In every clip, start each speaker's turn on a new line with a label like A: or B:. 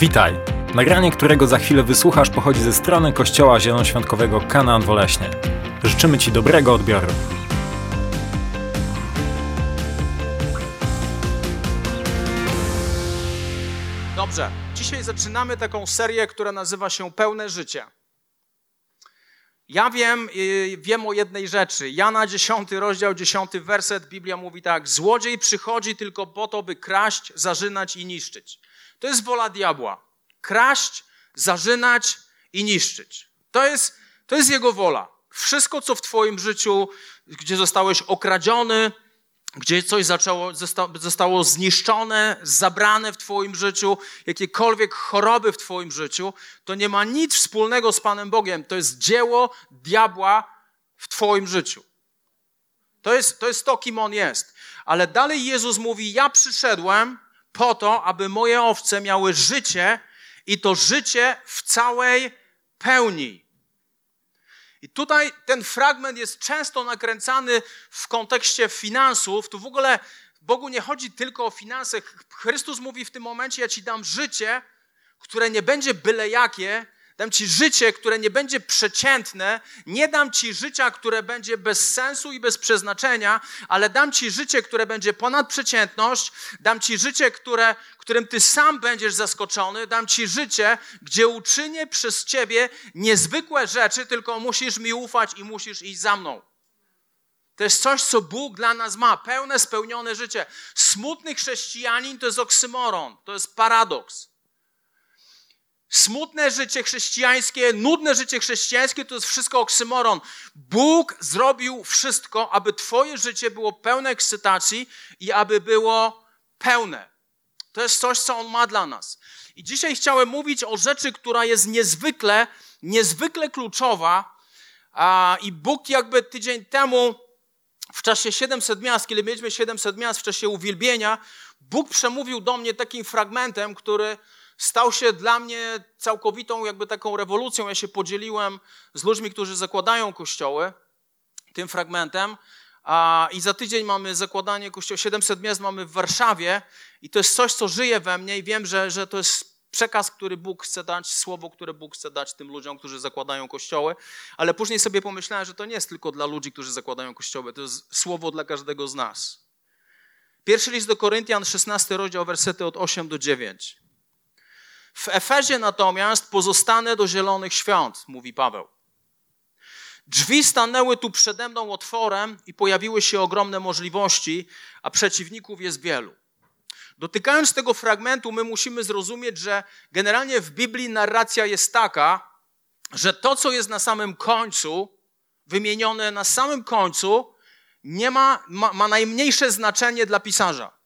A: Witaj! Nagranie, którego za chwilę wysłuchasz, pochodzi ze strony Kościoła Zielonoświątkowego Kanaan Woleśnie. Życzymy Ci dobrego odbioru.
B: Dobrze, dzisiaj zaczynamy taką serię, która nazywa się Pełne Życie. Ja wiem, y, wiem o jednej rzeczy. Jana 10 rozdział, 10 werset, Biblia mówi tak: Złodziej przychodzi tylko po to, by kraść, zarzynać i niszczyć. To jest wola diabła. Kraść, zarzynać i niszczyć. To jest, to jest jego wola. Wszystko, co w Twoim życiu, gdzie zostałeś okradziony, gdzie coś zaczęło, zostało zniszczone, zabrane w Twoim życiu, jakiekolwiek choroby w Twoim życiu, to nie ma nic wspólnego z Panem Bogiem. To jest dzieło diabła w Twoim życiu. To jest, to jest to, kim on jest. Ale dalej Jezus mówi: Ja przyszedłem po to, aby moje owce miały życie i to życie w całej pełni. I tutaj ten fragment jest często nakręcany w kontekście finansów. Tu w ogóle Bogu nie chodzi tylko o finanse. Chrystus mówi w tym momencie: Ja ci dam życie, które nie będzie byle jakie, Dam ci życie, które nie będzie przeciętne, nie dam ci życia, które będzie bez sensu i bez przeznaczenia, ale dam ci życie, które będzie ponad przeciętność, dam ci życie, które, którym ty sam będziesz zaskoczony, dam ci życie, gdzie uczynię przez ciebie niezwykłe rzeczy, tylko musisz mi ufać i musisz iść za mną. To jest coś, co Bóg dla nas ma, pełne, spełnione życie. Smutny chrześcijanin to jest oksymoron, to jest paradoks. Smutne życie chrześcijańskie, nudne życie chrześcijańskie to jest wszystko oksymoron. Bóg zrobił wszystko, aby Twoje życie było pełne ekscytacji i aby było pełne. To jest coś, co On ma dla nas. I dzisiaj chciałem mówić o rzeczy, która jest niezwykle, niezwykle kluczowa. I Bóg jakby tydzień temu, w czasie 700 miast, kiedy mieliśmy 700 miast, w czasie uwielbienia, Bóg przemówił do mnie takim fragmentem, który stał się dla mnie całkowitą jakby taką rewolucją. Ja się podzieliłem z ludźmi, którzy zakładają kościoły tym fragmentem. A, I za tydzień mamy zakładanie kościoła, 700 miast mamy w Warszawie i to jest coś, co żyje we mnie i wiem, że, że to jest przekaz, który Bóg chce dać, słowo, które Bóg chce dać tym ludziom, którzy zakładają kościoły. Ale później sobie pomyślałem, że to nie jest tylko dla ludzi, którzy zakładają kościoły, to jest słowo dla każdego z nas. Pierwszy list do Koryntian, 16 rozdział, wersety od 8 do 9. W Efezie natomiast pozostanę do zielonych świąt, mówi Paweł. Drzwi stanęły tu przede mną otworem i pojawiły się ogromne możliwości, a przeciwników jest wielu. Dotykając tego fragmentu, my musimy zrozumieć, że generalnie w Biblii narracja jest taka, że to, co jest na samym końcu, wymienione na samym końcu, nie ma, ma, ma najmniejsze znaczenie dla pisarza.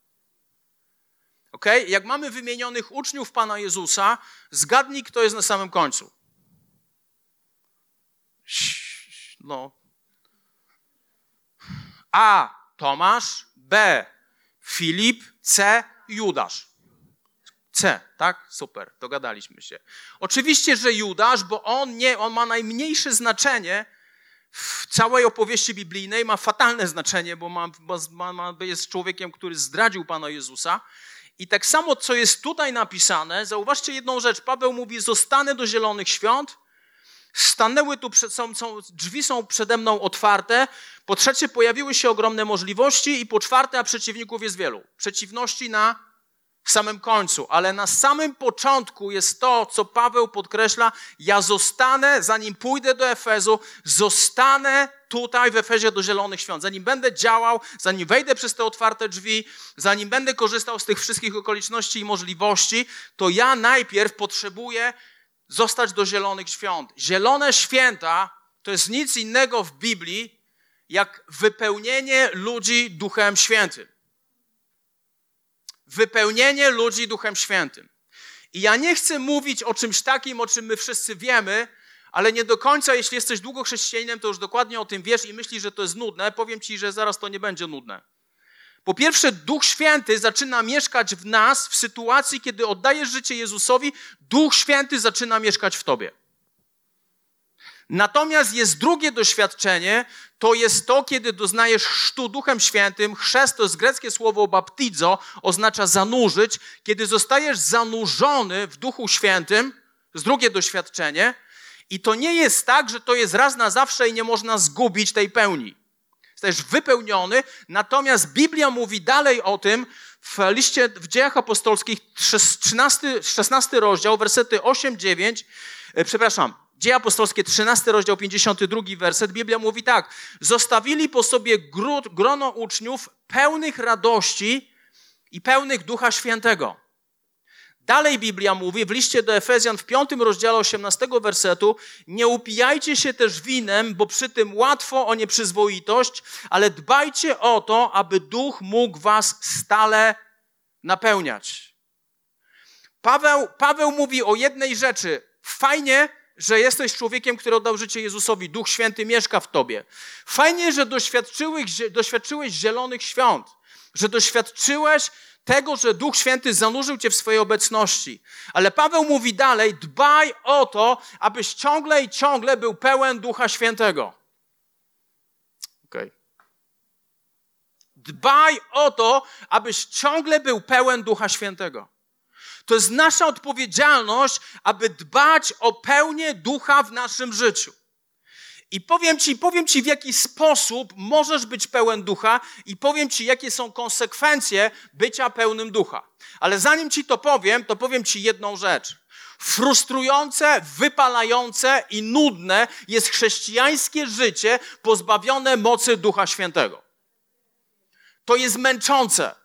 B: Ok? Jak mamy wymienionych uczniów Pana Jezusa, zgadnij, kto jest na samym końcu. No. A. Tomasz. B. Filip. C. Judasz. C, tak? Super, dogadaliśmy się. Oczywiście, że Judasz, bo on, nie, on ma najmniejsze znaczenie w całej opowieści biblijnej, ma fatalne znaczenie, bo ma, ma, ma, jest człowiekiem, który zdradził Pana Jezusa. I tak samo, co jest tutaj napisane, zauważcie jedną rzecz. Paweł mówi: Zostanę do zielonych świąt. Stanęły tu, przed, są, są, drzwi są przede mną otwarte. Po trzecie, pojawiły się ogromne możliwości. I po czwarte, a przeciwników jest wielu. Przeciwności na w samym końcu, ale na samym początku jest to, co Paweł podkreśla: Ja zostanę, zanim pójdę do Efezu, zostanę tutaj w Efezie do Zielonych Świąt. Zanim będę działał, zanim wejdę przez te otwarte drzwi, zanim będę korzystał z tych wszystkich okoliczności i możliwości, to ja najpierw potrzebuję zostać do Zielonych Świąt. Zielone święta to jest nic innego w Biblii, jak wypełnienie ludzi Duchem Świętym wypełnienie ludzi Duchem Świętym. I ja nie chcę mówić o czymś takim, o czym my wszyscy wiemy, ale nie do końca, jeśli jesteś długo chrześcijaninem, to już dokładnie o tym wiesz i myślisz, że to jest nudne. Powiem ci, że zaraz to nie będzie nudne. Po pierwsze, Duch Święty zaczyna mieszkać w nas w sytuacji, kiedy oddajesz życie Jezusowi, Duch Święty zaczyna mieszkać w tobie. Natomiast jest drugie doświadczenie, to jest to, kiedy doznajesz chrztu Duchem Świętym. Chrzest to jest greckie słowo baptizo, oznacza zanurzyć. Kiedy zostajesz zanurzony w Duchu Świętym, to jest drugie doświadczenie. I to nie jest tak, że to jest raz na zawsze i nie można zgubić tej pełni. Jesteś wypełniony, natomiast Biblia mówi dalej o tym w liście, w dziejach apostolskich, 13, 16 rozdział, wersety 8-9, e, przepraszam, Dzieje apostolskie, 13 rozdział, 52 werset, Biblia mówi tak. Zostawili po sobie grono uczniów pełnych radości i pełnych Ducha Świętego. Dalej Biblia mówi w liście do Efezjan w 5 rozdziale 18 wersetu: Nie upijajcie się też winem, bo przy tym łatwo o nieprzyzwoitość, ale dbajcie o to, aby duch mógł was stale napełniać. Paweł, Paweł mówi o jednej rzeczy. Fajnie, że jesteś człowiekiem, który oddał życie Jezusowi. Duch Święty mieszka w tobie. Fajnie, że doświadczyłeś, doświadczyłeś zielonych świąt, że doświadczyłeś tego, że Duch Święty zanurzył cię w swojej obecności. Ale Paweł mówi dalej: dbaj o to, abyś ciągle i ciągle był pełen Ducha Świętego. Okay. Dbaj o to, abyś ciągle był pełen Ducha Świętego. To jest nasza odpowiedzialność, aby dbać o pełnię ducha w naszym życiu. I powiem ci, powiem ci, w jaki sposób możesz być pełen ducha, i powiem ci, jakie są konsekwencje bycia pełnym ducha. Ale zanim ci to powiem, to powiem ci jedną rzecz. Frustrujące, wypalające i nudne jest chrześcijańskie życie pozbawione mocy Ducha Świętego. To jest męczące.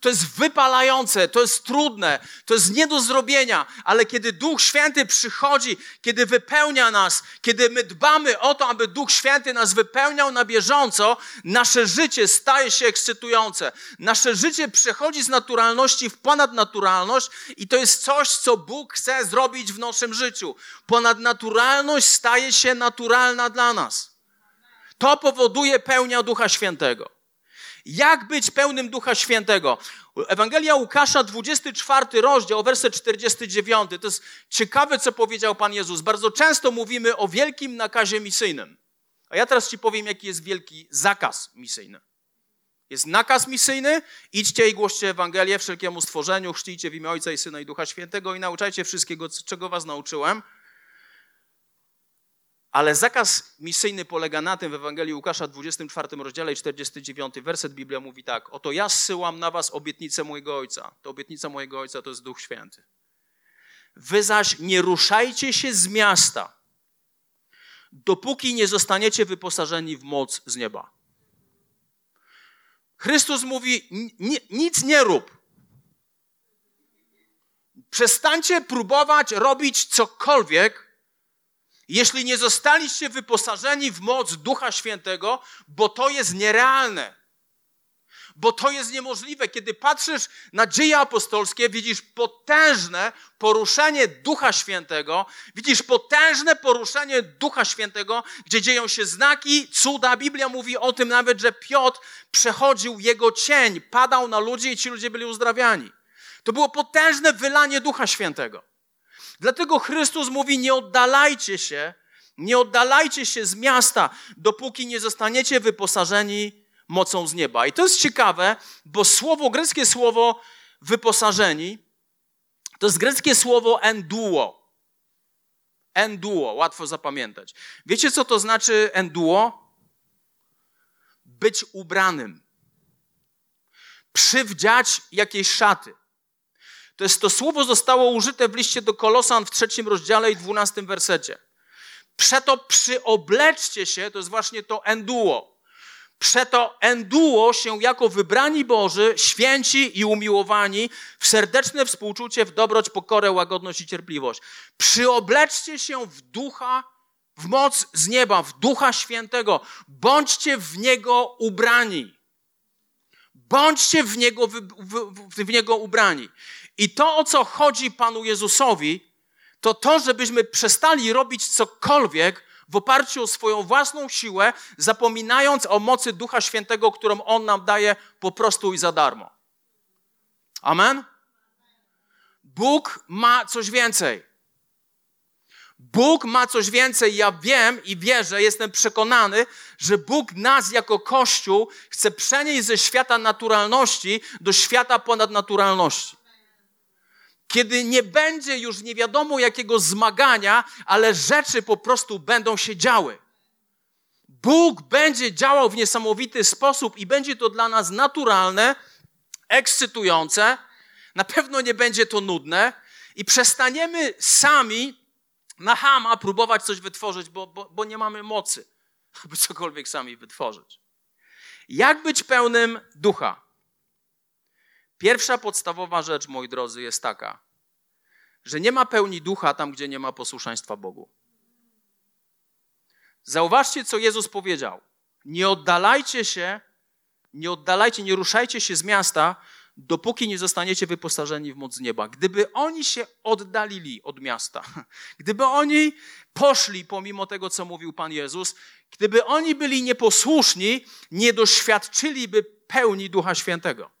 B: To jest wypalające, to jest trudne, to jest nie do zrobienia, ale kiedy Duch Święty przychodzi, kiedy wypełnia nas, kiedy my dbamy o to, aby Duch Święty nas wypełniał na bieżąco, nasze życie staje się ekscytujące. Nasze życie przechodzi z naturalności w ponadnaturalność i to jest coś, co Bóg chce zrobić w naszym życiu. Ponadnaturalność staje się naturalna dla nas. To powoduje pełnia Ducha Świętego. Jak być pełnym Ducha Świętego? Ewangelia Łukasza, 24 rozdział, werset 49. To jest ciekawe, co powiedział Pan Jezus. Bardzo często mówimy o wielkim nakazie misyjnym. A ja teraz Ci powiem, jaki jest wielki zakaz misyjny. Jest nakaz misyjny, idźcie i głoście Ewangelię wszelkiemu stworzeniu, chrzcijcie w imię Ojca i Syna i Ducha Świętego i nauczajcie wszystkiego, czego was nauczyłem. Ale zakaz misyjny polega na tym w Ewangelii Łukasza 24 rozdziale 49 werset Biblia mówi tak: Oto ja zsyłam na was obietnicę mojego Ojca. To obietnica mojego Ojca to jest Duch Święty. Wy zaś nie ruszajcie się z miasta, dopóki nie zostaniecie wyposażeni w moc z nieba. Chrystus mówi: nic nie rób. Przestańcie próbować robić cokolwiek, jeśli nie zostaliście wyposażeni w moc Ducha Świętego, bo to jest nierealne. Bo to jest niemożliwe. Kiedy patrzysz na dzieje apostolskie, widzisz potężne poruszenie Ducha Świętego, widzisz potężne poruszenie Ducha Świętego, gdzie dzieją się znaki, cuda. Biblia mówi o tym nawet, że Piotr przechodził jego cień, padał na ludzi i ci ludzie byli uzdrawiani. To było potężne wylanie Ducha Świętego. Dlatego Chrystus mówi: Nie oddalajcie się, nie oddalajcie się z miasta, dopóki nie zostaniecie wyposażeni mocą z nieba. I to jest ciekawe, bo słowo, greckie słowo wyposażeni, to jest greckie słowo enduo. Enduo, łatwo zapamiętać. Wiecie, co to znaczy enduo? Być ubranym. Przywdziać jakieś szaty. To jest to słowo zostało użyte w liście do Kolosan w trzecim rozdziale i dwunastym wersecie. Przeto przyobleczcie się, to jest właśnie to enduo. Przeto enduo się jako wybrani Boży, święci i umiłowani w serdeczne współczucie, w dobroć, pokorę, łagodność i cierpliwość. Przyobleczcie się w ducha, w moc z nieba, w ducha świętego. Bądźcie w niego ubrani. Bądźcie w niego, w, w, w niego ubrani. I to, o co chodzi Panu Jezusowi, to to, żebyśmy przestali robić cokolwiek w oparciu o swoją własną siłę, zapominając o mocy Ducha Świętego, którą On nam daje po prostu i za darmo. Amen? Bóg ma coś więcej. Bóg ma coś więcej. Ja wiem i wierzę, jestem przekonany, że Bóg nas jako Kościół chce przenieść ze świata naturalności do świata ponadnaturalności. Kiedy nie będzie już nie wiadomo jakiego zmagania, ale rzeczy po prostu będą się działy. Bóg będzie działał w niesamowity sposób i będzie to dla nas naturalne, ekscytujące. Na pewno nie będzie to nudne i przestaniemy sami na hama próbować coś wytworzyć, bo, bo, bo nie mamy mocy, aby cokolwiek sami wytworzyć. Jak być pełnym ducha? Pierwsza podstawowa rzecz, moi drodzy, jest taka, że nie ma pełni ducha tam, gdzie nie ma posłuszeństwa Bogu. Zauważcie, co Jezus powiedział. Nie oddalajcie się, nie oddalajcie, nie ruszajcie się z miasta, dopóki nie zostaniecie wyposażeni w moc nieba. Gdyby oni się oddalili od miasta, gdyby oni poszli pomimo tego, co mówił Pan Jezus, gdyby oni byli nieposłuszni, nie doświadczyliby pełni Ducha Świętego.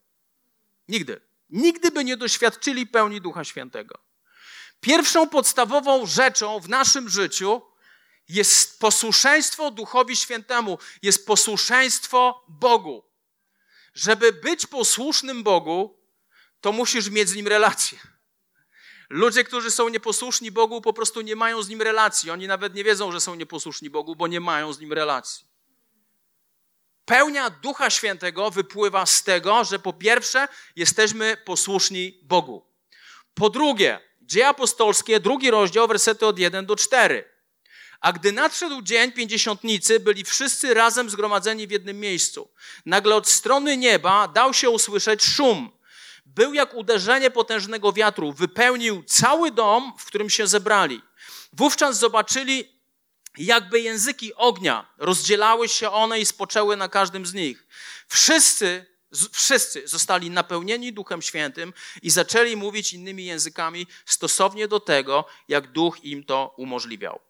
B: Nigdy. Nigdy by nie doświadczyli pełni Ducha Świętego. Pierwszą podstawową rzeczą w naszym życiu jest posłuszeństwo Duchowi Świętemu, jest posłuszeństwo Bogu. Żeby być posłusznym Bogu, to musisz mieć z Nim relację. Ludzie, którzy są nieposłuszni Bogu, po prostu nie mają z Nim relacji. Oni nawet nie wiedzą, że są nieposłuszni Bogu, bo nie mają z Nim relacji. Pełnia Ducha Świętego wypływa z tego, że po pierwsze jesteśmy posłuszni Bogu. Po drugie, Dzieje apostolskie, drugi rozdział, wersety od 1 do 4. A gdy nadszedł dzień pięćdziesiątnicy, byli wszyscy razem zgromadzeni w jednym miejscu. Nagle od strony nieba dał się usłyszeć szum. Był jak uderzenie potężnego wiatru, wypełnił cały dom, w którym się zebrali. Wówczas zobaczyli, jakby języki ognia, rozdzielały się one i spoczęły na każdym z nich. Wszyscy, wszyscy zostali napełnieni Duchem Świętym i zaczęli mówić innymi językami stosownie do tego, jak Duch im to umożliwiał.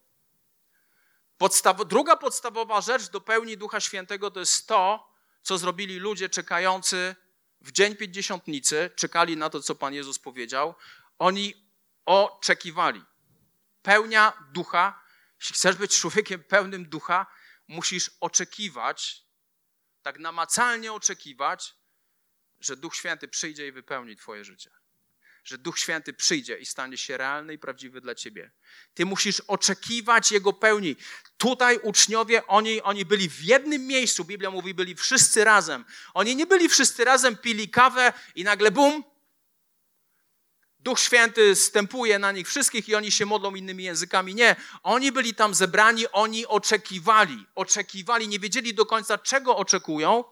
B: Podstaw, druga podstawowa rzecz do pełni Ducha Świętego to jest to, co zrobili ludzie czekający w dzień pięćdziesiątnicy, czekali na to, co Pan Jezus powiedział. Oni oczekiwali. Pełnia ducha. Jeśli chcesz być człowiekiem pełnym ducha, musisz oczekiwać, tak namacalnie oczekiwać, że Duch Święty przyjdzie i wypełni Twoje życie że Duch Święty przyjdzie i stanie się realny i prawdziwy dla ciebie. Ty musisz oczekiwać Jego pełni. Tutaj uczniowie, oni, oni byli w jednym miejscu, Biblia mówi, byli wszyscy razem. Oni nie byli wszyscy razem, pili kawę i nagle bum, Duch Święty stępuje na nich wszystkich i oni się modlą innymi językami. Nie, oni byli tam zebrani, oni oczekiwali, oczekiwali, nie wiedzieli do końca, czego oczekują,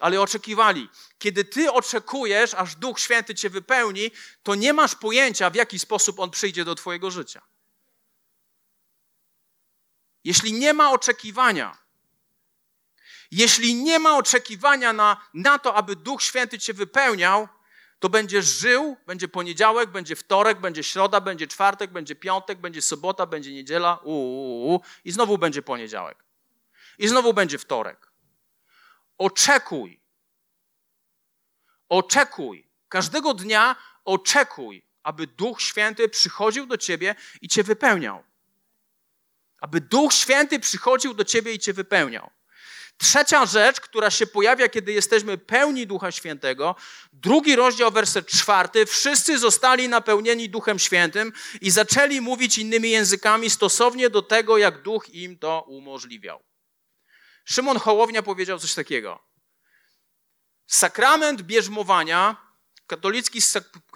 B: ale oczekiwali. Kiedy ty oczekujesz, aż Duch Święty cię wypełni, to nie masz pojęcia, w jaki sposób on przyjdzie do twojego życia. Jeśli nie ma oczekiwania, jeśli nie ma oczekiwania na, na to, aby Duch Święty cię wypełniał, to będziesz żył, będzie poniedziałek, będzie wtorek, będzie środa, będzie czwartek, będzie piątek, będzie sobota, będzie niedziela, uu, i znowu będzie poniedziałek. I znowu będzie wtorek. Oczekuj. Oczekuj. Każdego dnia oczekuj, aby Duch Święty przychodził do ciebie i cię wypełniał. Aby Duch Święty przychodził do ciebie i cię wypełniał. Trzecia rzecz, która się pojawia, kiedy jesteśmy pełni Ducha Świętego, drugi rozdział, werset czwarty. Wszyscy zostali napełnieni Duchem Świętym i zaczęli mówić innymi językami stosownie do tego, jak Duch im to umożliwiał. Szymon Hołownia powiedział coś takiego. Sakrament bierzmowania, katolicki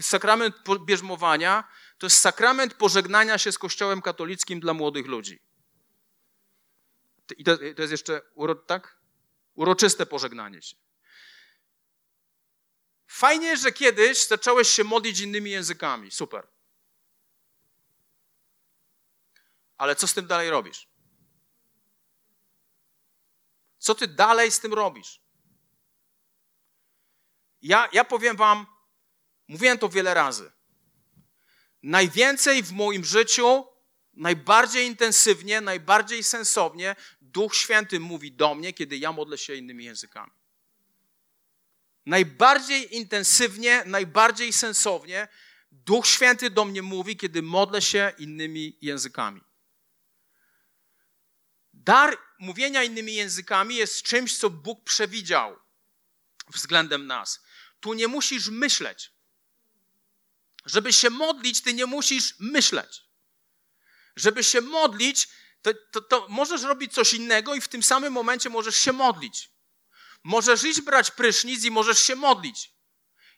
B: sakrament bierzmowania, to jest sakrament pożegnania się z Kościołem katolickim dla młodych ludzi. I to, to jest jeszcze uro, tak? Uroczyste pożegnanie się. Fajnie, że kiedyś zacząłeś się modlić innymi językami. Super. Ale co z tym dalej robisz? Co ty dalej z tym robisz? Ja, ja powiem wam, mówiłem to wiele razy. Najwięcej w moim życiu, najbardziej intensywnie, najbardziej sensownie Duch Święty mówi do mnie, kiedy ja modlę się innymi językami. Najbardziej intensywnie, najbardziej sensownie Duch Święty do mnie mówi, kiedy modlę się innymi językami. Dar mówienia innymi językami jest czymś, co Bóg przewidział względem nas. Tu nie musisz myśleć. Żeby się modlić, ty nie musisz myśleć. Żeby się modlić, to, to, to możesz robić coś innego i w tym samym momencie możesz się modlić. Możesz iść brać prysznic i możesz się modlić.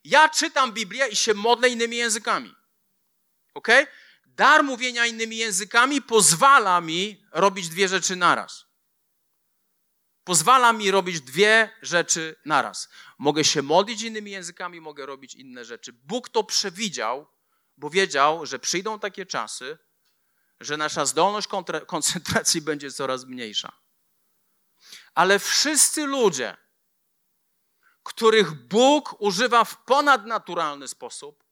B: Ja czytam Biblię i się modlę innymi językami. Ok? Dar mówienia innymi językami pozwala mi robić dwie rzeczy naraz. Pozwala mi robić dwie rzeczy naraz. Mogę się modlić innymi językami, mogę robić inne rzeczy. Bóg to przewidział, bo wiedział, że przyjdą takie czasy, że nasza zdolność koncentracji będzie coraz mniejsza. Ale wszyscy ludzie, których Bóg używa w ponadnaturalny sposób,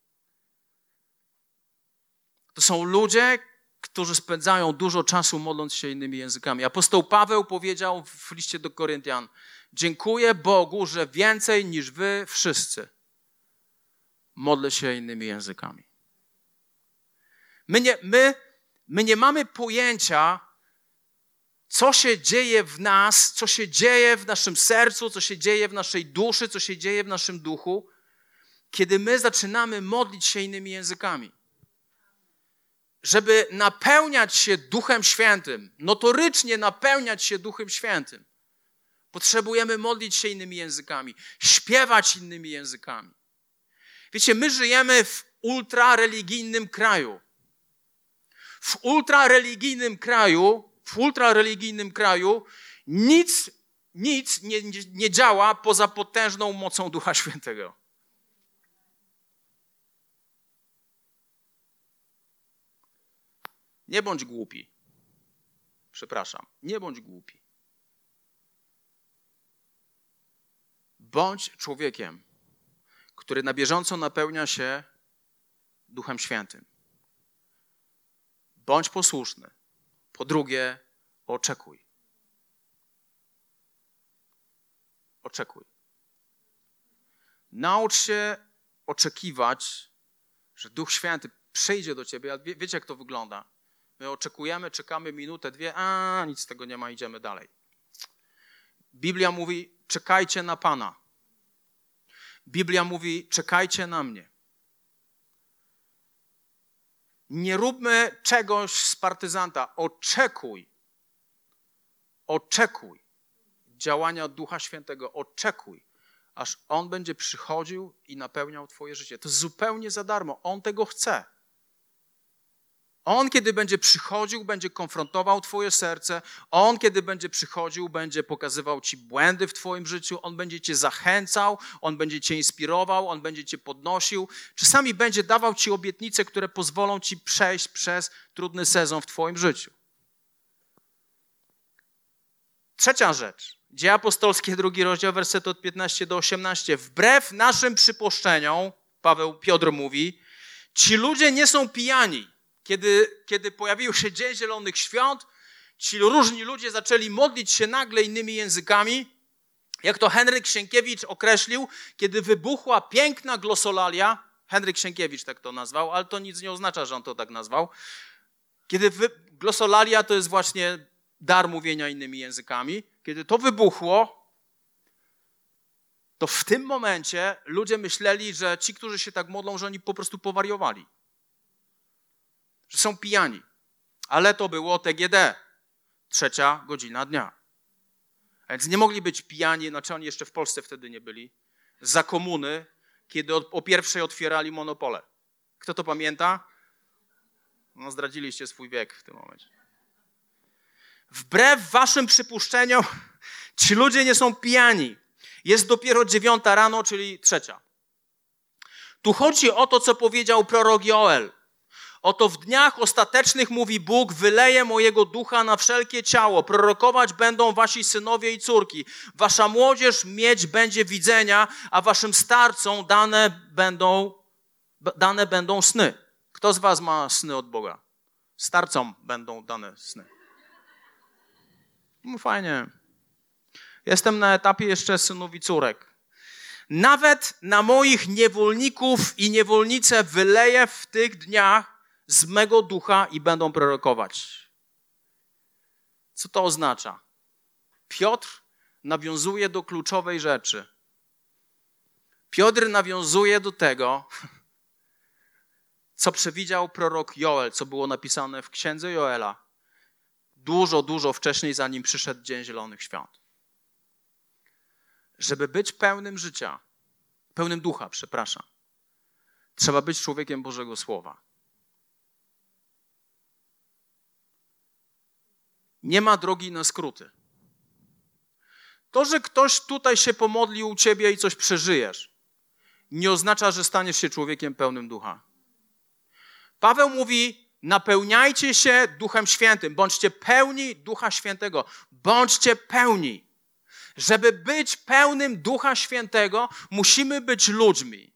B: to są ludzie, którzy spędzają dużo czasu modląc się innymi językami. Apostoł Paweł powiedział w liście do Koryntian: Dziękuję Bogu, że więcej niż wy wszyscy modlę się innymi językami. My nie, my, my nie mamy pojęcia, co się dzieje w nas, co się dzieje w naszym sercu, co się dzieje w naszej duszy, co się dzieje w naszym duchu, kiedy my zaczynamy modlić się innymi językami. Żeby napełniać się Duchem Świętym, notorycznie napełniać się Duchem Świętym, potrzebujemy modlić się innymi językami, śpiewać innymi językami. Wiecie, my żyjemy w ultrareligijnym kraju. W ultrareligijnym kraju w ultrareligijnym kraju nic, nic nie, nie, działa poza potężną mocą Ducha Świętego. Nie bądź głupi. Przepraszam, nie bądź głupi. Bądź człowiekiem, który na bieżąco napełnia się Duchem Świętym. Bądź posłuszny. Po drugie, oczekuj. Oczekuj. Naucz się oczekiwać, że Duch Święty przyjdzie do ciebie. Wie, wiecie, jak to wygląda? My oczekujemy, czekamy minutę, dwie, a nic z tego nie ma, idziemy dalej. Biblia mówi: czekajcie na Pana. Biblia mówi: czekajcie na mnie. Nie róbmy czegoś z partyzanta. Oczekuj. Oczekuj działania Ducha Świętego. Oczekuj, aż On będzie przychodził i napełniał Twoje życie. To zupełnie za darmo. On tego chce. On, kiedy będzie przychodził, będzie konfrontował Twoje serce. On, kiedy będzie przychodził, będzie pokazywał Ci błędy w Twoim życiu. On będzie Cię zachęcał, on będzie Cię inspirował, on będzie Cię podnosił. Czasami będzie dawał Ci obietnice, które pozwolą Ci przejść przez trudny sezon w Twoim życiu. Trzecia rzecz. Dzieje apostolskie, drugi rozdział, werset od 15 do 18. Wbrew naszym przypuszczeniom, Paweł Piotr mówi, ci ludzie nie są pijani kiedy, kiedy pojawił się Dzień Zielonych Świąt, ci różni ludzie zaczęli modlić się nagle innymi językami. Jak to Henryk Sienkiewicz określił, kiedy wybuchła piękna glosolalia, Henryk Sienkiewicz tak to nazwał, ale to nic nie oznacza, że on to tak nazwał. Kiedy wy, glosolalia to jest właśnie dar mówienia innymi językami. Kiedy to wybuchło, to w tym momencie ludzie myśleli, że ci, którzy się tak modlą, że oni po prostu powariowali że są pijani. Ale to było TGD, trzecia godzina dnia. Więc nie mogli być pijani, znaczy oni jeszcze w Polsce wtedy nie byli, za komuny, kiedy o, o pierwszej otwierali monopole. Kto to pamięta? No, zdradziliście swój wiek w tym momencie. Wbrew waszym przypuszczeniom, ci ludzie nie są pijani. Jest dopiero dziewiąta rano, czyli trzecia. Tu chodzi o to, co powiedział prorok Joel. Oto w dniach ostatecznych, mówi Bóg, wyleję mojego ducha na wszelkie ciało. Prorokować będą wasi synowie i córki. Wasza młodzież mieć będzie widzenia, a waszym starcom dane będą, dane będą sny. Kto z was ma sny od Boga? Starcom będą dane sny. No fajnie. Jestem na etapie jeszcze synów i córek. Nawet na moich niewolników i niewolnice wyleję w tych dniach z mego ducha i będą prorokować. Co to oznacza? Piotr nawiązuje do kluczowej rzeczy. Piotr nawiązuje do tego, co przewidział prorok Joel, co było napisane w księdze Joela dużo, dużo wcześniej, zanim przyszedł Dzień Zielonych Świąt. Żeby być pełnym życia, pełnym ducha, przepraszam, trzeba być człowiekiem Bożego Słowa. Nie ma drogi na skróty. To, że ktoś tutaj się pomodlił u ciebie i coś przeżyjesz, nie oznacza, że staniesz się człowiekiem pełnym ducha. Paweł mówi: napełniajcie się Duchem Świętym, bądźcie pełni Ducha Świętego, bądźcie pełni. Żeby być pełnym Ducha Świętego, musimy być ludźmi.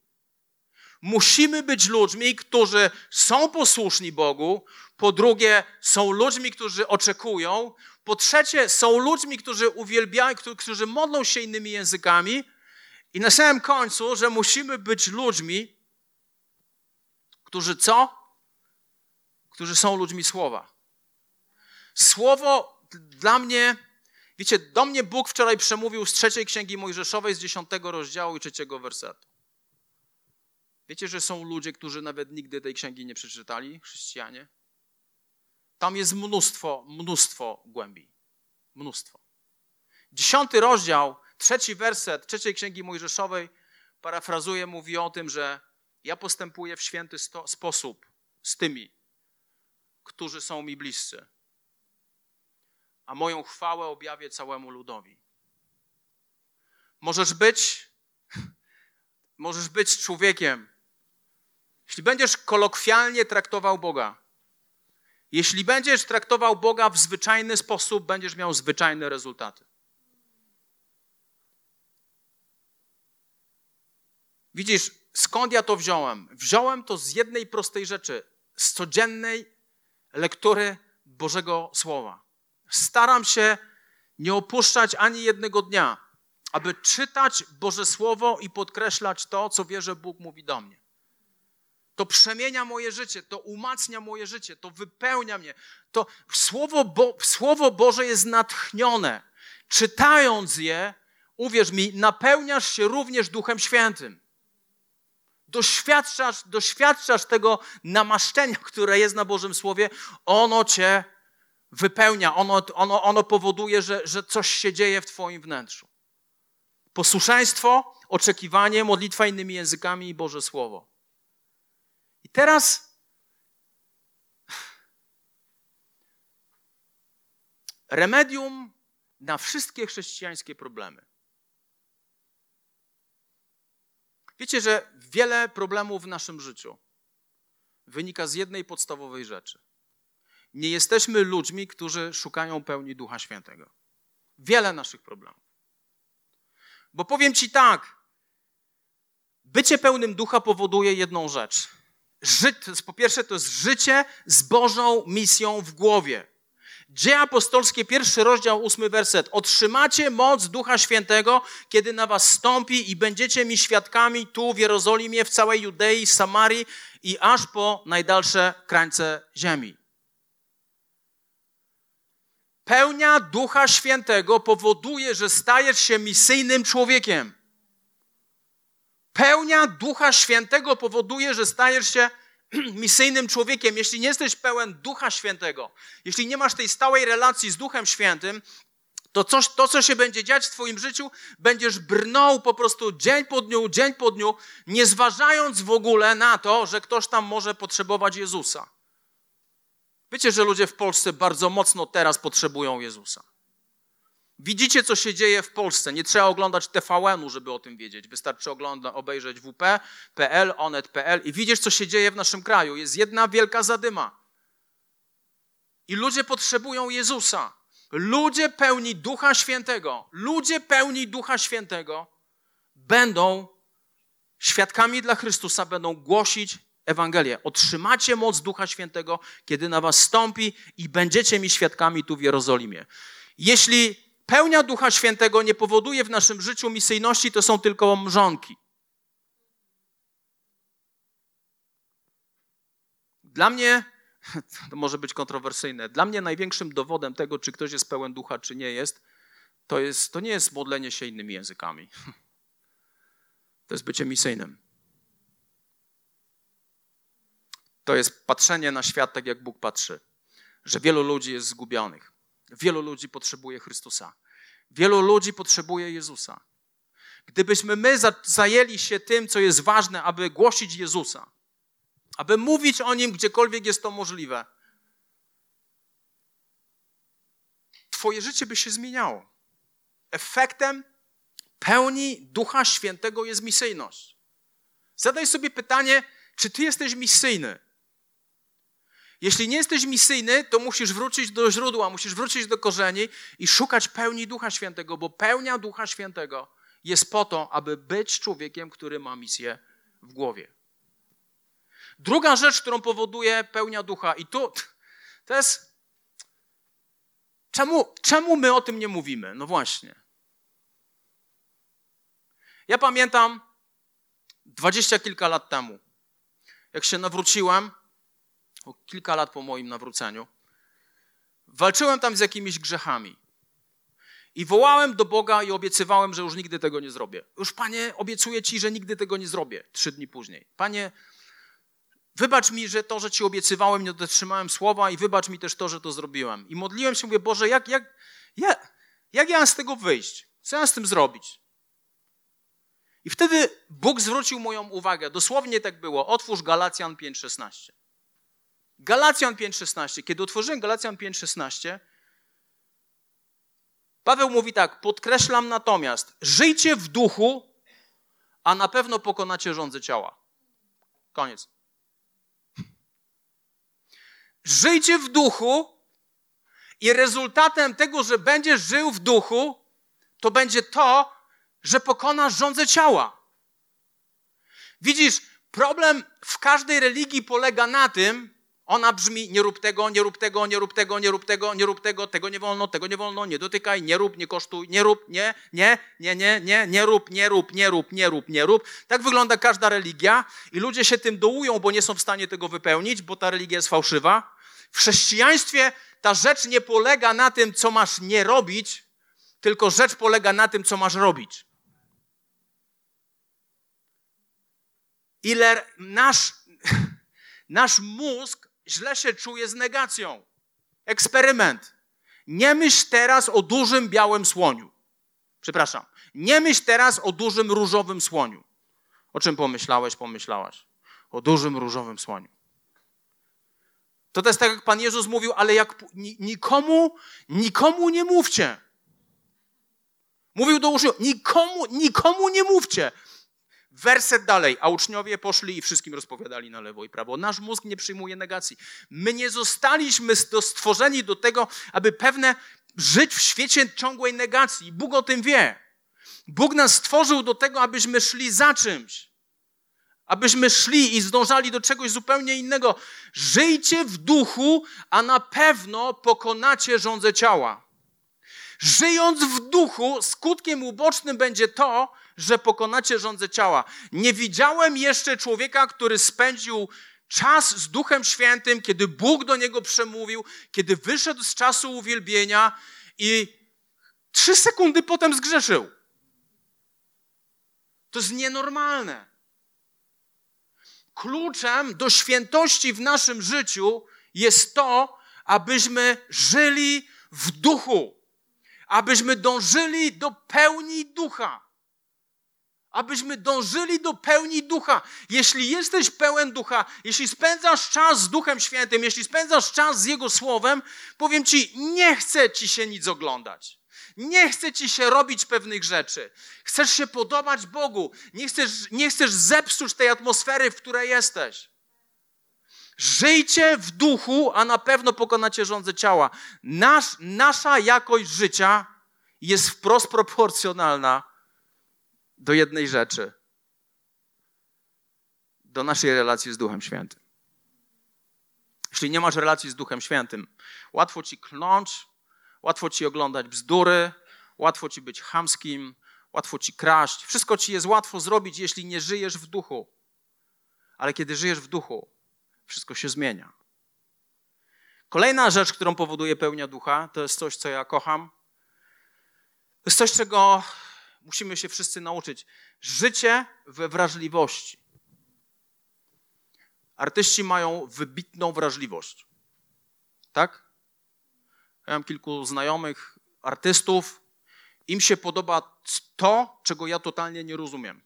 B: Musimy być ludźmi, którzy są posłuszni Bogu, po drugie, są ludźmi, którzy oczekują, po trzecie, są ludźmi, którzy uwielbiają, którzy modlą się innymi językami, i na samym końcu, że musimy być ludźmi, którzy co? Którzy są ludźmi słowa. Słowo dla mnie, wiecie, do mnie Bóg wczoraj przemówił z trzeciej księgi Mojżeszowej, z dziesiątego rozdziału i trzeciego wersetu. Wiecie, że są ludzie, którzy nawet nigdy tej księgi nie przeczytali, chrześcijanie? Tam jest mnóstwo, mnóstwo głębi. Mnóstwo. Dziesiąty rozdział, trzeci werset trzeciej księgi Mojżeszowej, parafrazuje, mówi o tym, że ja postępuję w święty sto, sposób z tymi, którzy są mi bliscy, a moją chwałę objawię całemu ludowi. Możesz być, możesz być człowiekiem, jeśli będziesz kolokwialnie traktował Boga, jeśli będziesz traktował Boga w zwyczajny sposób, będziesz miał zwyczajne rezultaty. Widzisz, skąd ja to wziąłem? Wziąłem to z jednej prostej rzeczy, z codziennej lektury Bożego Słowa. Staram się nie opuszczać ani jednego dnia, aby czytać Boże Słowo i podkreślać to, co wierzę Bóg mówi do mnie. To przemienia moje życie, to umacnia moje życie, to wypełnia mnie. To Słowo, Bo Słowo Boże jest natchnione. Czytając je, uwierz mi, napełniasz się również Duchem Świętym. Doświadczasz, doświadczasz tego namaszczenia, które jest na Bożym Słowie. Ono cię wypełnia, ono, ono, ono powoduje, że, że coś się dzieje w Twoim wnętrzu. Posłuszeństwo, oczekiwanie, modlitwa innymi językami i Boże Słowo. Teraz remedium na wszystkie chrześcijańskie problemy. Wiecie, że wiele problemów w naszym życiu wynika z jednej podstawowej rzeczy. Nie jesteśmy ludźmi, którzy szukają pełni Ducha Świętego. Wiele naszych problemów. Bo powiem Ci tak, bycie pełnym Ducha powoduje jedną rzecz – Ży, po pierwsze, to jest życie z Bożą misją w głowie. Dzieje apostolskie, pierwszy rozdział, ósmy werset. Otrzymacie moc Ducha Świętego, kiedy na was stąpi i będziecie mi świadkami tu w Jerozolimie, w całej Judei, Samarii i aż po najdalsze krańce ziemi. Pełnia Ducha Świętego powoduje, że stajesz się misyjnym człowiekiem. Pełnia Ducha Świętego powoduje, że stajesz się misyjnym człowiekiem. Jeśli nie jesteś pełen Ducha Świętego, jeśli nie masz tej stałej relacji z Duchem Świętym, to coś, to, co się będzie dziać w Twoim życiu, będziesz brnął po prostu dzień po dniu, dzień po dniu, nie zważając w ogóle na to, że ktoś tam może potrzebować Jezusa. Wiecie, że ludzie w Polsce bardzo mocno teraz potrzebują Jezusa. Widzicie, co się dzieje w Polsce. Nie trzeba oglądać TVN-u, żeby o tym wiedzieć. Wystarczy ogląda, obejrzeć WP.pl, onet.pl i widzisz, co się dzieje w naszym kraju. Jest jedna wielka zadyma. I ludzie potrzebują Jezusa. Ludzie pełni Ducha Świętego, ludzie pełni Ducha Świętego będą świadkami dla Chrystusa, będą głosić Ewangelię. Otrzymacie moc Ducha Świętego, kiedy na was stąpi i będziecie mi świadkami tu w Jerozolimie. Jeśli pełnia Ducha Świętego nie powoduje w naszym życiu misyjności, to są tylko mrzonki. Dla mnie, to może być kontrowersyjne, dla mnie największym dowodem tego, czy ktoś jest pełen ducha, czy nie jest, to, jest, to nie jest modlenie się innymi językami. To jest bycie misyjnym. To jest patrzenie na świat tak, jak Bóg patrzy. Że wielu ludzi jest zgubionych. Wielu ludzi potrzebuje Chrystusa. Wielu ludzi potrzebuje Jezusa. Gdybyśmy my zajęli się tym, co jest ważne, aby głosić Jezusa, aby mówić o nim gdziekolwiek jest to możliwe, Twoje życie by się zmieniało. Efektem pełni Ducha Świętego jest misyjność. Zadaj sobie pytanie, czy Ty jesteś misyjny? Jeśli nie jesteś misyjny, to musisz wrócić do źródła, musisz wrócić do korzeni i szukać pełni Ducha Świętego, bo pełnia Ducha Świętego jest po to, aby być człowiekiem, który ma misję w głowie. Druga rzecz, którą powoduje pełnia ducha, i tu to jest. Czemu, czemu my o tym nie mówimy? No właśnie. Ja pamiętam dwadzieścia kilka lat temu, jak się nawróciłem, o kilka lat po moim nawróceniu, walczyłem tam z jakimiś grzechami. I wołałem do Boga i obiecywałem, że już nigdy tego nie zrobię. Już, Panie, obiecuję Ci, że nigdy tego nie zrobię. Trzy dni później. Panie, Wybacz mi, że to, że Ci obiecywałem, nie dotrzymałem słowa i wybacz mi też to, że to zrobiłem. I modliłem się, mówię, Boże, jak, jak, jak, jak ja mam z tego wyjść? Co ja mam z tym zrobić? I wtedy Bóg zwrócił moją uwagę. Dosłownie tak było. Otwórz Galacjan 5,16. Galacjan 5,16. Kiedy otworzyłem Galacjan 5,16, Paweł mówi tak, podkreślam natomiast, żyjcie w duchu, a na pewno pokonacie rządze ciała. Koniec. Żyjcie w duchu i rezultatem tego, że będziesz żył w duchu, to będzie to, że pokonasz rządzę ciała. Widzisz, problem w każdej religii polega na tym, ona brzmi nie rób tego, nie rób tego, nie rób tego, nie rób tego, nie rób tego, tego nie wolno, tego nie wolno, nie dotykaj, nie rób, nie kosztuj, nie rób, nie, nie, nie, nie, nie, nie rób, nie rób, nie rób, nie rób, nie rób. Tak wygląda każda religia i ludzie się tym dołują, bo nie są w stanie tego wypełnić, bo ta religia jest fałszywa. W chrześcijaństwie ta rzecz nie polega na tym, co masz nie robić, tylko rzecz polega na tym, co masz robić. Ile nasz, nasz mózg źle się czuje z negacją. Eksperyment. Nie myśl teraz o dużym białym słoniu. Przepraszam. Nie myśl teraz o dużym różowym słoniu. O czym pomyślałeś, pomyślałaś? O dużym różowym słoniu. To jest tak, jak Pan Jezus mówił, ale jak nikomu, nikomu nie mówcie. Mówił do uczniów, nikomu, nikomu nie mówcie. Werset dalej, a uczniowie poszli i wszystkim rozpowiadali na lewo i prawo. Nasz mózg nie przyjmuje negacji. My nie zostaliśmy stworzeni do tego, aby pewne żyć w świecie ciągłej negacji. Bóg o tym wie. Bóg nas stworzył do tego, abyśmy szli za czymś. Abyśmy szli i zdążali do czegoś zupełnie innego. Żyjcie w duchu, a na pewno pokonacie rządze ciała. Żyjąc w duchu, skutkiem ubocznym będzie to, że pokonacie rządze ciała. Nie widziałem jeszcze człowieka, który spędził czas z Duchem Świętym, kiedy Bóg do niego przemówił, kiedy wyszedł z czasu uwielbienia i trzy sekundy potem zgrzeszył. To jest nienormalne. Kluczem do świętości w naszym życiu jest to, abyśmy żyli w duchu, abyśmy dążyli do pełni ducha abyśmy dążyli do pełni ducha. Jeśli jesteś pełen ducha, jeśli spędzasz czas z Duchem Świętym, jeśli spędzasz czas z Jego Słowem, powiem Ci, nie chce Ci się nic oglądać. Nie chce Ci się robić pewnych rzeczy. Chcesz się podobać Bogu. Nie chcesz, nie chcesz zepsuć tej atmosfery, w której jesteś. Żyjcie w duchu, a na pewno pokonacie rządze ciała. Nasz, nasza jakość życia jest wprost proporcjonalna do jednej rzeczy. Do naszej relacji z Duchem Świętym. Jeśli nie masz relacji z Duchem Świętym, łatwo ci kląć, łatwo ci oglądać bzdury, łatwo ci być chamskim, łatwo ci kraść. Wszystko ci jest łatwo zrobić, jeśli nie żyjesz w duchu. Ale kiedy żyjesz w duchu, wszystko się zmienia. Kolejna rzecz, którą powoduje pełnia ducha, to jest coś, co ja kocham. To jest coś, czego musimy się wszyscy nauczyć. Życie we wrażliwości. Artyści mają wybitną wrażliwość. Tak? Ja mam kilku znajomych artystów. Im się podoba to, czego ja totalnie nie rozumiem.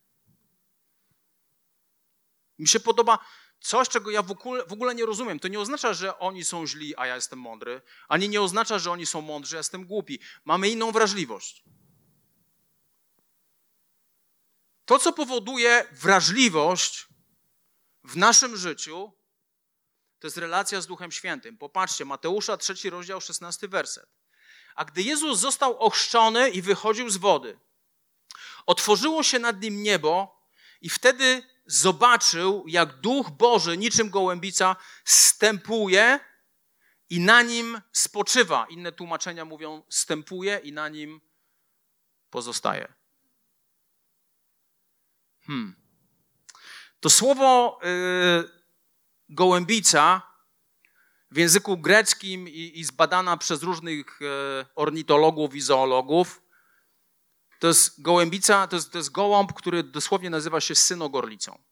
B: Mi się podoba coś, czego ja w ogóle, w ogóle, nie rozumiem. To nie oznacza, że oni są źli, a ja jestem mądry, ani nie oznacza, że oni są mądrzy, a ja jestem głupi. Mamy inną wrażliwość. To, co powoduje wrażliwość w naszym życiu, to jest relacja z Duchem Świętym. Popatrzcie, Mateusza, trzeci rozdział, szesnasty werset. A gdy Jezus został ochrzczony i wychodził z wody, otworzyło się nad nim niebo i wtedy zobaczył, jak Duch Boży, niczym gołębica, stępuje i na nim spoczywa. Inne tłumaczenia mówią stępuje i na nim pozostaje. Hmm. To słowo yy, gołębica w języku greckim i, i zbadana przez różnych yy, ornitologów i zoologów, to jest gołębica, to jest, to jest gołąb, który dosłownie nazywa się synogorlicą.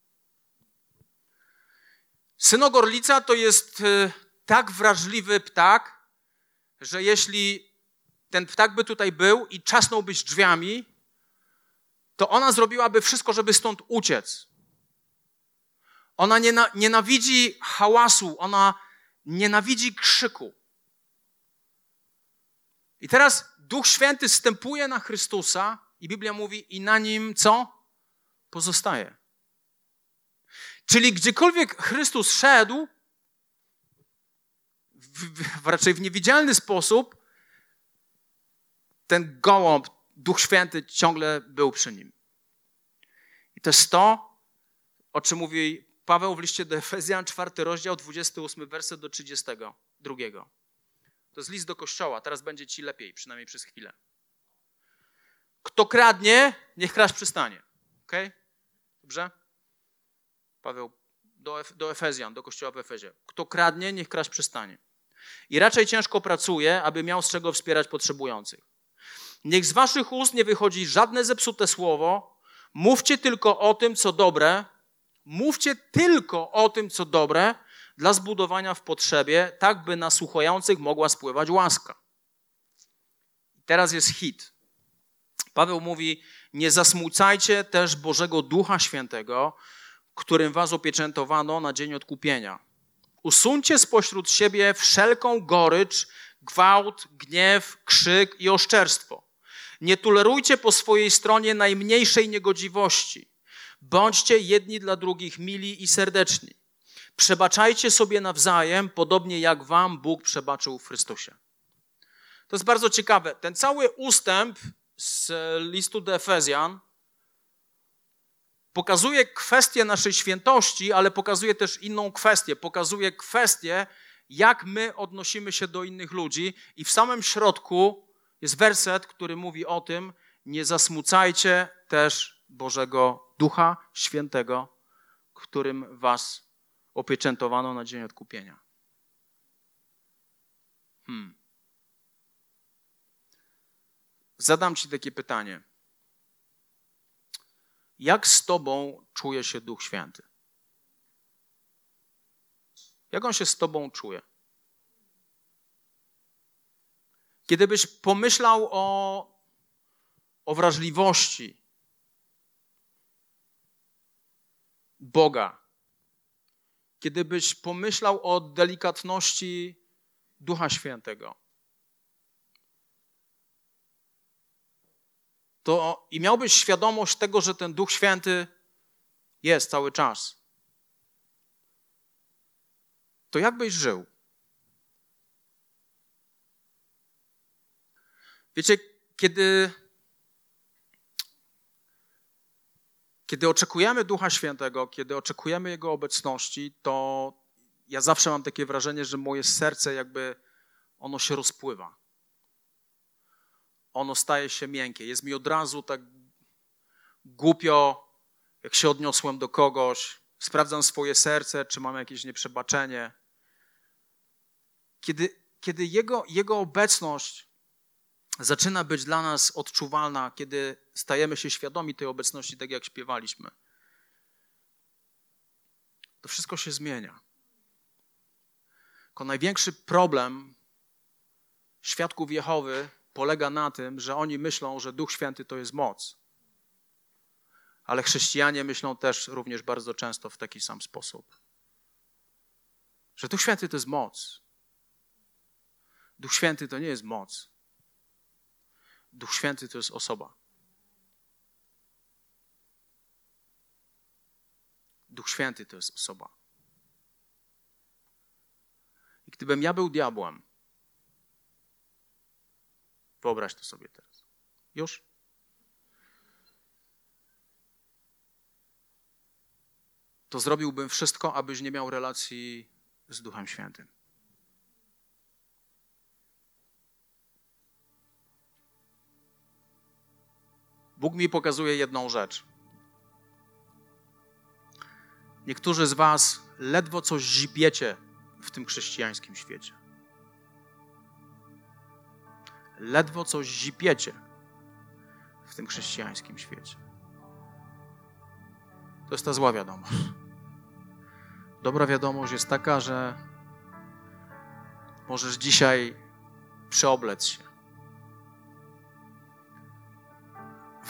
B: Synogorlica to jest yy, tak wrażliwy ptak, że jeśli ten ptak by tutaj był i czasnąłbyś drzwiami, to ona zrobiłaby wszystko, żeby stąd uciec. Ona nienawidzi hałasu, ona nienawidzi krzyku. I teraz Duch Święty stępuje na Chrystusa i Biblia mówi, i na nim co? Pozostaje. Czyli gdziekolwiek Chrystus szedł, w, w, raczej w niewidzialny sposób, ten gołąb, Duch Święty ciągle był przy nim. I to jest to, o czym mówi Paweł w liście do Efezjan, czwarty rozdział, 28 werset do 32. To jest list do kościoła, teraz będzie ci lepiej, przynajmniej przez chwilę. Kto kradnie, niech kraść przystanie. Ok? Dobrze? Paweł do, do Efezjan, do kościoła w Efezie. Kto kradnie, niech kraść przystanie. I raczej ciężko pracuje, aby miał z czego wspierać potrzebujących. Niech z waszych ust nie wychodzi żadne zepsute słowo. Mówcie tylko o tym, co dobre. Mówcie tylko o tym, co dobre, dla zbudowania w potrzebie, tak by na słuchających mogła spływać łaska. Teraz jest hit. Paweł mówi: Nie zasmucajcie też Bożego Ducha Świętego, którym was opieczętowano na dzień odkupienia. Usuńcie spośród siebie wszelką gorycz, gwałt, gniew, krzyk i oszczerstwo. Nie tolerujcie po swojej stronie najmniejszej niegodziwości. Bądźcie jedni dla drugich mili i serdeczni. Przebaczajcie sobie nawzajem, podobnie jak wam Bóg przebaczył w Chrystusie. To jest bardzo ciekawe. Ten cały ustęp z listu do Efezjan pokazuje kwestię naszej świętości, ale pokazuje też inną kwestię. Pokazuje kwestię, jak my odnosimy się do innych ludzi, i w samym środku jest werset, który mówi o tym: nie zasmucajcie też Bożego Ducha Świętego, którym was opieczętowano na dzień odkupienia. Hmm. Zadam Ci takie pytanie. Jak z Tobą czuje się Duch Święty? Jak on się z Tobą czuje? Kiedybyś pomyślał o, o wrażliwości Boga, kiedybyś pomyślał o delikatności Ducha Świętego, to i miałbyś świadomość tego, że ten Duch Święty jest cały czas, to jak byś żył? Wiecie, kiedy, kiedy oczekujemy Ducha Świętego, kiedy oczekujemy Jego obecności, to ja zawsze mam takie wrażenie, że moje serce jakby ono się rozpływa. ono staje się miękkie. Jest mi od razu tak głupio, jak się odniosłem do kogoś. Sprawdzam swoje serce, czy mam jakieś nieprzebaczenie. Kiedy, kiedy jego, jego obecność zaczyna być dla nas odczuwalna, kiedy stajemy się świadomi tej obecności, tak jak śpiewaliśmy, to wszystko się zmienia. Tylko największy problem świadków Jehowy polega na tym, że oni myślą, że Duch Święty to jest moc. Ale chrześcijanie myślą też również bardzo często w taki sam sposób. Że Duch Święty to jest moc. Duch Święty to nie jest moc. Duch Święty to jest osoba. Duch Święty to jest osoba. I gdybym ja był diabłem, wyobraź to sobie teraz. Już? To zrobiłbym wszystko, abyś nie miał relacji z Duchem Świętym. Bóg mi pokazuje jedną rzecz. Niektórzy z Was ledwo coś zipiecie w tym chrześcijańskim świecie. Ledwo coś zipiecie w tym chrześcijańskim świecie. To jest ta zła wiadomość. Dobra wiadomość jest taka, że możesz dzisiaj przeoblec się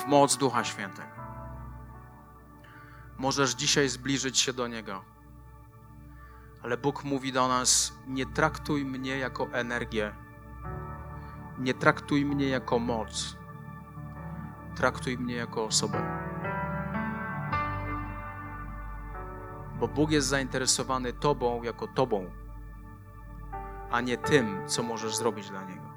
B: moc Ducha Świętego. Możesz dzisiaj zbliżyć się do Niego. Ale Bóg mówi do nas: Nie traktuj mnie jako energię, nie traktuj mnie jako moc, traktuj mnie jako osobę. Bo Bóg jest zainteresowany Tobą jako Tobą, a nie tym, co możesz zrobić dla Niego.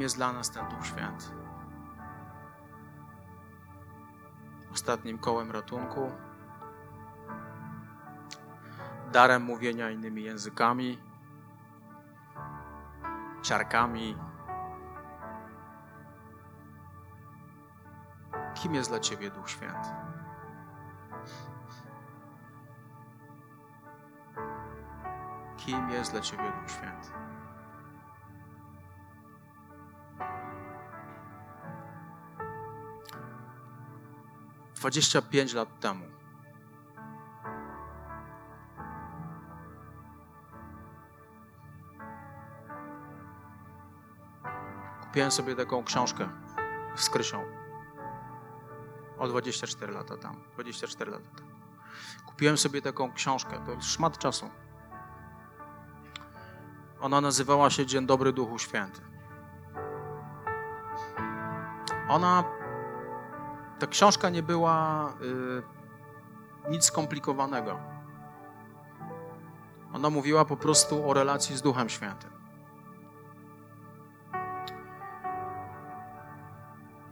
B: Kim jest dla nas ten Duch Święty? Ostatnim kołem ratunku, darem mówienia innymi językami, ciarkami. Kim jest dla Ciebie Duch Święty? Kim jest dla Ciebie Duch Święty? Dwadzieścia pięć lat temu. Kupiłem sobie taką książkę z Krysią. O 24 lata tam. 24 lata temu. Kupiłem sobie taką książkę. To jest szmat czasu. Ona nazywała się Dzień Dobry Duchu Święty. Ona, ta książka nie była y, nic skomplikowanego. Ona mówiła po prostu o relacji z Duchem Świętym.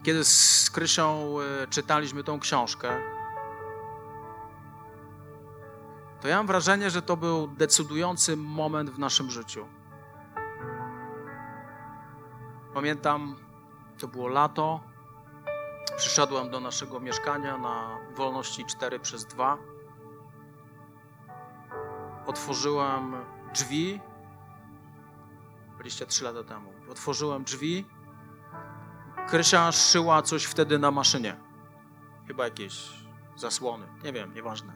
B: Kiedy z Krysią y, czytaliśmy tą książkę, to ja mam wrażenie, że to był decydujący moment w naszym życiu. Pamiętam, to było lato. Przyszedłem do naszego mieszkania na wolności 4 przez 2. Otworzyłem drzwi. 23 lata temu. Otworzyłem drzwi. Krysia szyła coś wtedy na maszynie. Chyba jakieś zasłony. Nie wiem, nieważne.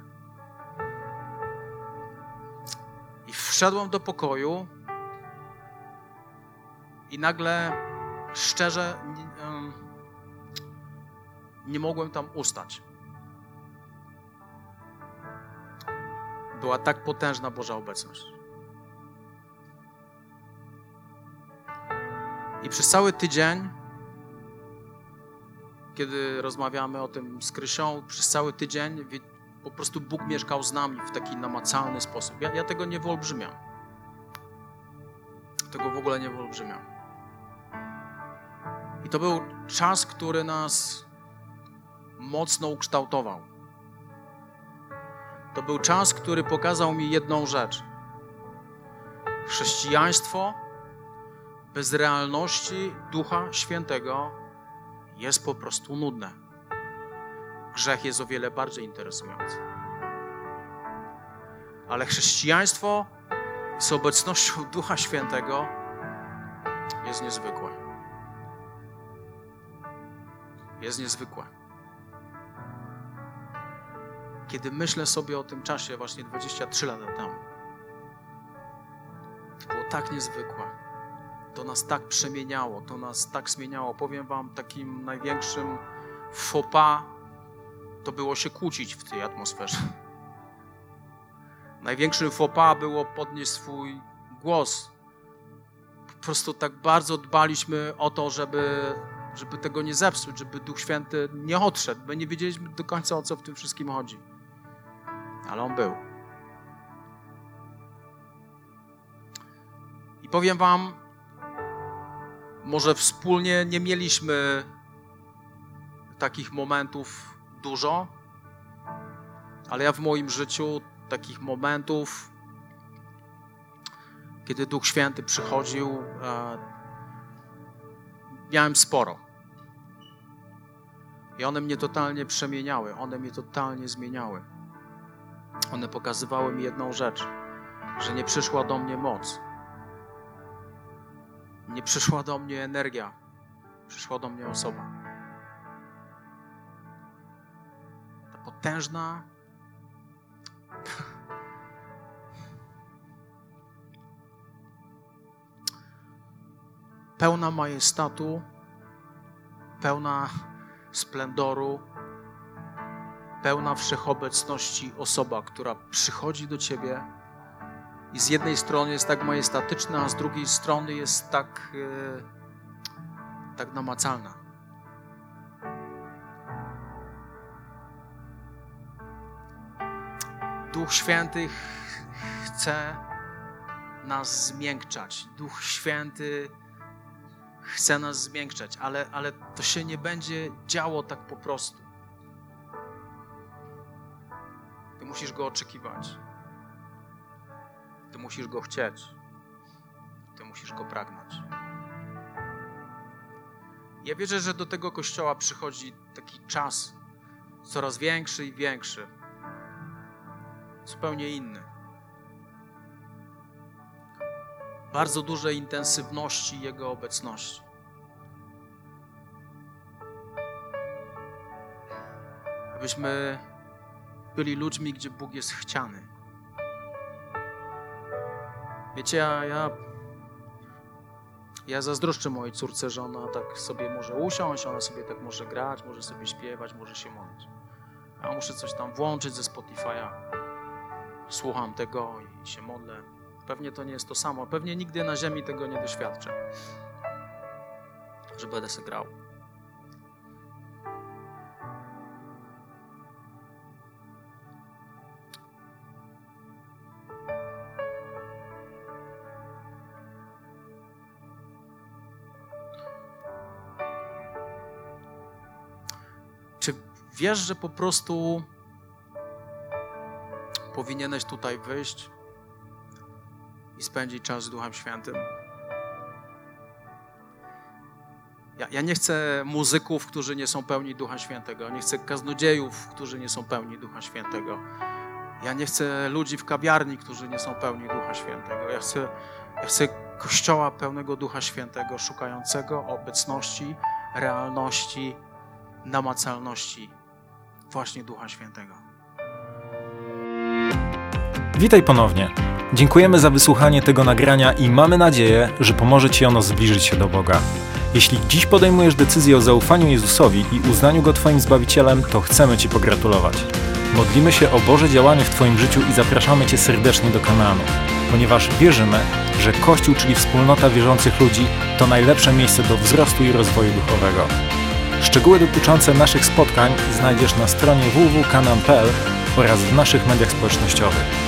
B: I wszedłem do pokoju i nagle szczerze nie, mogłem tam ustać. Była tak potężna Boża obecność. I przez cały tydzień kiedy rozmawiamy o tym z Krysią, przez cały tydzień po prostu Bóg mieszkał z nami w taki namacalny sposób. Ja, ja tego nie wyolbrzymiam. Tego w ogóle nie wyolbrzymiam. I to był czas, który nas mocno ukształtował. To był czas, który pokazał mi jedną rzecz. Chrześcijaństwo bez realności Ducha Świętego jest po prostu nudne. Grzech jest o wiele bardziej interesujący. Ale chrześcijaństwo z obecnością Ducha Świętego jest niezwykłe. Jest niezwykłe. Kiedy myślę sobie o tym czasie, właśnie 23 lata temu, było tak niezwykłe. To nas tak przemieniało, to nas tak zmieniało. Powiem Wam, takim największym pas to było się kłócić w tej atmosferze. Największym pas było podnieść swój głos. Po prostu tak bardzo dbaliśmy o to, żeby, żeby tego nie zepsuć, żeby Duch Święty nie odszedł. My nie wiedzieliśmy do końca, o co w tym wszystkim chodzi. Ale On był. I powiem Wam, może wspólnie nie mieliśmy takich momentów dużo, ale ja w moim życiu takich momentów, kiedy Duch Święty przychodził, e, miałem sporo. I one mnie totalnie przemieniały, one mnie totalnie zmieniały. One pokazywały mi jedną rzecz, że nie przyszła do mnie moc. Nie przyszła do mnie energia, przyszła do mnie osoba. Ta potężna, pełna majestatu, pełna splendoru, pełna wszechobecności osoba, która przychodzi do Ciebie i z jednej strony jest tak majestatyczna, a z drugiej strony jest tak, e, tak namacalna. Duch Święty chce nas zmiękczać. Duch Święty chce nas zmiękczać, ale, ale to się nie będzie działo tak po prostu. Musisz go oczekiwać. Ty musisz go chcieć. Ty musisz go pragnąć. Ja wierzę, że do tego kościoła przychodzi taki czas coraz większy i większy. Zupełnie inny. Bardzo dużej intensywności Jego obecności. Abyśmy byli ludźmi, gdzie Bóg jest chciany. Wiecie, ja, ja, ja zazdroszczę mojej córce, że ona tak sobie może usiąść, ona sobie tak może grać, może sobie śpiewać, może się modlić. Ja muszę coś tam włączyć ze Spotify'a. Słucham tego i się modlę. Pewnie to nie jest to samo. Pewnie nigdy na ziemi tego nie doświadczę. Że będę sobie grał. Wiesz, że po prostu powinieneś tutaj wyjść i spędzić czas z Duchem Świętym. Ja, ja, nie chcę muzyków, którzy nie są pełni Ducha Świętego. Nie chcę kaznodziejów, którzy nie są pełni Ducha Świętego. Ja nie chcę ludzi w kawiarni, którzy nie są pełni Ducha Świętego. Ja chcę, ja chcę kościoła pełnego Ducha Świętego, szukającego obecności, realności, namacalności właśnie Ducha Świętego.
A: Witaj ponownie. Dziękujemy za wysłuchanie tego nagrania i mamy nadzieję, że pomoże Ci ono zbliżyć się do Boga. Jeśli dziś podejmujesz decyzję o zaufaniu Jezusowi i uznaniu Go Twoim Zbawicielem, to chcemy Ci pogratulować. Modlimy się o Boże działanie w Twoim życiu i zapraszamy Cię serdecznie do kanału, ponieważ wierzymy, że Kościół, czyli wspólnota wierzących ludzi, to najlepsze miejsce do wzrostu i rozwoju duchowego. Szczegóły dotyczące naszych spotkań znajdziesz na stronie www.kanan.pl oraz w naszych mediach społecznościowych.